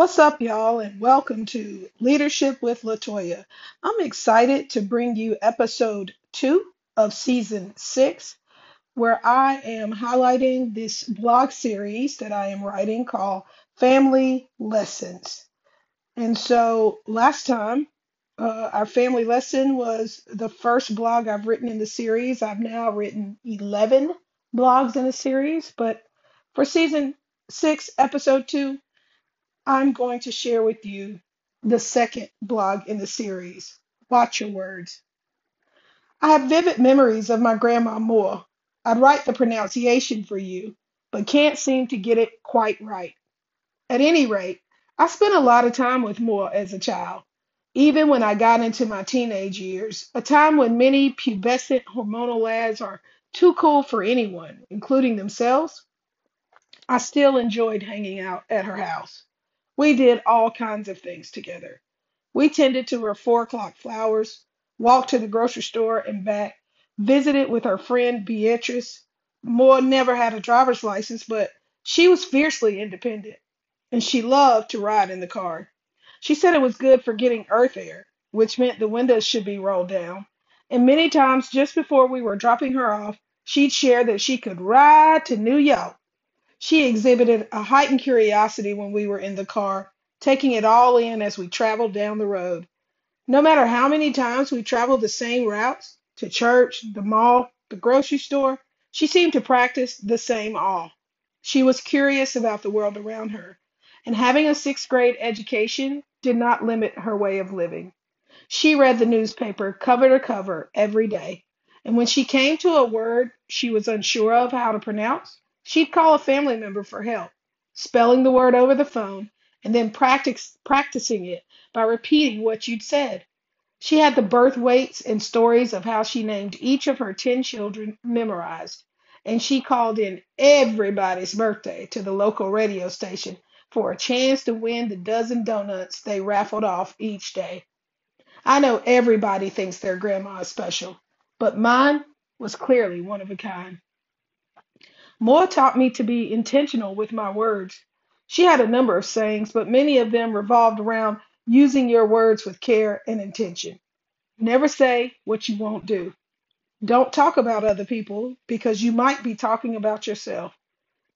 What's up, y'all, and welcome to Leadership with Latoya. I'm excited to bring you episode two of season six, where I am highlighting this blog series that I am writing called Family Lessons. And so last time, uh, our family lesson was the first blog I've written in the series. I've now written 11 blogs in the series, but for season six, episode two, I'm going to share with you the second blog in the series. Watch your words. I have vivid memories of my grandma Moore. I'd write the pronunciation for you, but can't seem to get it quite right. At any rate, I spent a lot of time with Moore as a child, even when I got into my teenage years, a time when many pubescent hormonal lads are too cool for anyone, including themselves. I still enjoyed hanging out at her house. We did all kinds of things together. We tended to her four o'clock flowers, walked to the grocery store and back, visited with her friend Beatrice. Moore never had a driver's license, but she was fiercely independent, and she loved to ride in the car. She said it was good for getting earth air, which meant the windows should be rolled down. And many times, just before we were dropping her off, she'd share that she could ride to New York she exhibited a heightened curiosity when we were in the car, taking it all in as we traveled down the road. No matter how many times we traveled the same routes to church, the mall, the grocery store, she seemed to practice the same awe. She was curious about the world around her, and having a sixth grade education did not limit her way of living. She read the newspaper cover to cover every day, and when she came to a word she was unsure of how to pronounce, she'd call a family member for help, spelling the word over the phone and then practice, practicing it by repeating what you'd said. She had the birth weights and stories of how she named each of her 10 children memorized, and she called in everybody's birthday to the local radio station for a chance to win the dozen donuts they raffled off each day. I know everybody thinks their grandma is special, but mine was clearly one of a kind. Moore taught me to be intentional with my words. She had a number of sayings, but many of them revolved around using your words with care and intention. Never say what you won't do. Don't talk about other people because you might be talking about yourself.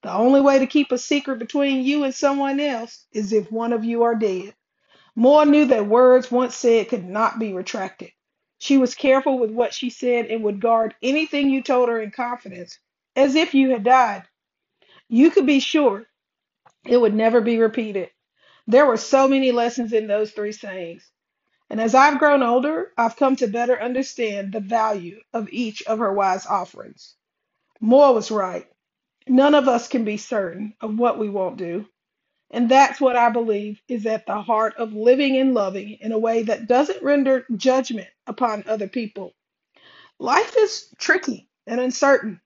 The only way to keep a secret between you and someone else is if one of you are dead. Moore knew that words once said could not be retracted. She was careful with what she said and would guard anything you told her in confidence, as if you had died. You could be sure it would never be repeated. There were so many lessons in those three sayings. And as I've grown older, I've come to better understand the value of each of her wise offerings. Moore was right. None of us can be certain of what we won't do. And that's what I believe is at the heart of living and loving in a way that doesn't render judgment upon other people. Life is tricky and uncertain.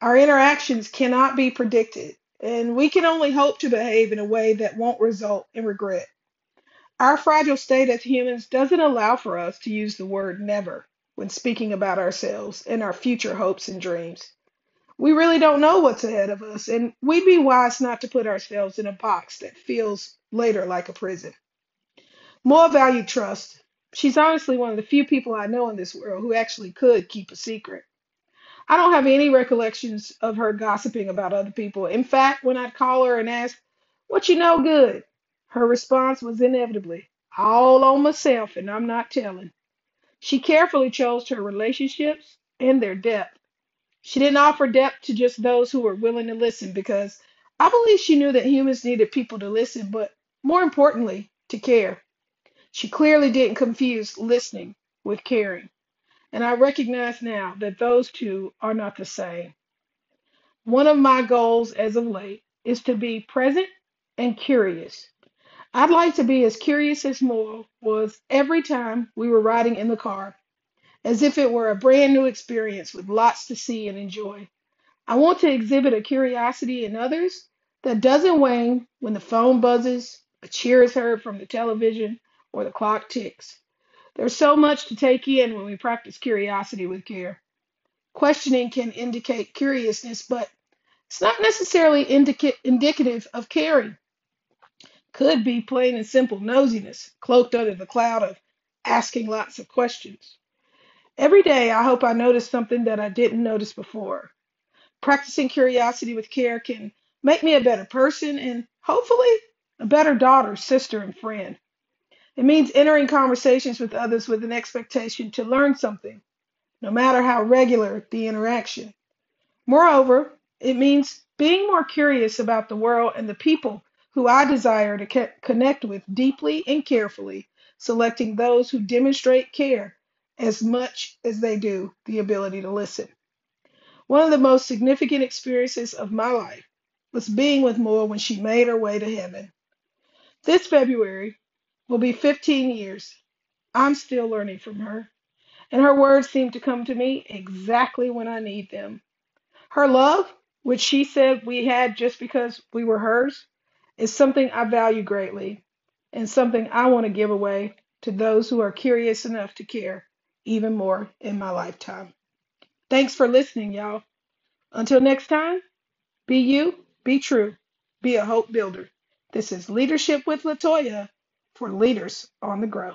Our interactions cannot be predicted, and we can only hope to behave in a way that won't result in regret. Our fragile state as humans doesn't allow for us to use the word never when speaking about ourselves and our future hopes and dreams. We really don't know what's ahead of us, and we'd be wise not to put ourselves in a box that feels later like a prison. Moore value trust. She's honestly one of the few people I know in this world who actually could keep a secret. I don't have any recollections of her gossiping about other people. In fact, when I'd call her and ask, What you know good? her response was inevitably, All on myself, and I'm not telling. She carefully chose her relationships and their depth. She didn't offer depth to just those who were willing to listen because I believe she knew that humans needed people to listen, but more importantly, to care. She clearly didn't confuse listening with caring. And I recognize now that those two are not the same. One of my goals as of late is to be present and curious. I'd like to be as curious as Moore was every time we were riding in the car, as if it were a brand new experience with lots to see and enjoy. I want to exhibit a curiosity in others that doesn't wane when the phone buzzes, a cheer is heard from the television, or the clock ticks. There's so much to take in when we practice curiosity with care. Questioning can indicate curiousness, but it's not necessarily indica- indicative of caring. Could be plain and simple nosiness, cloaked under the cloud of asking lots of questions. Every day, I hope I notice something that I didn't notice before. Practicing curiosity with care can make me a better person and hopefully a better daughter, sister, and friend. It means entering conversations with others with an expectation to learn something, no matter how regular the interaction. Moreover, it means being more curious about the world and the people who I desire to co- connect with deeply and carefully, selecting those who demonstrate care as much as they do the ability to listen. One of the most significant experiences of my life was being with Moa when she made her way to heaven. This February will be 15 years. I'm still learning from her, and her words seem to come to me exactly when I need them. Her love, which she said we had just because we were hers, is something I value greatly and something I want to give away to those who are curious enough to care even more in my lifetime. Thanks for listening, y'all. Until next time, be you, be true, be a hope builder. This is Leadership with Latoya for Leaders on the Grow.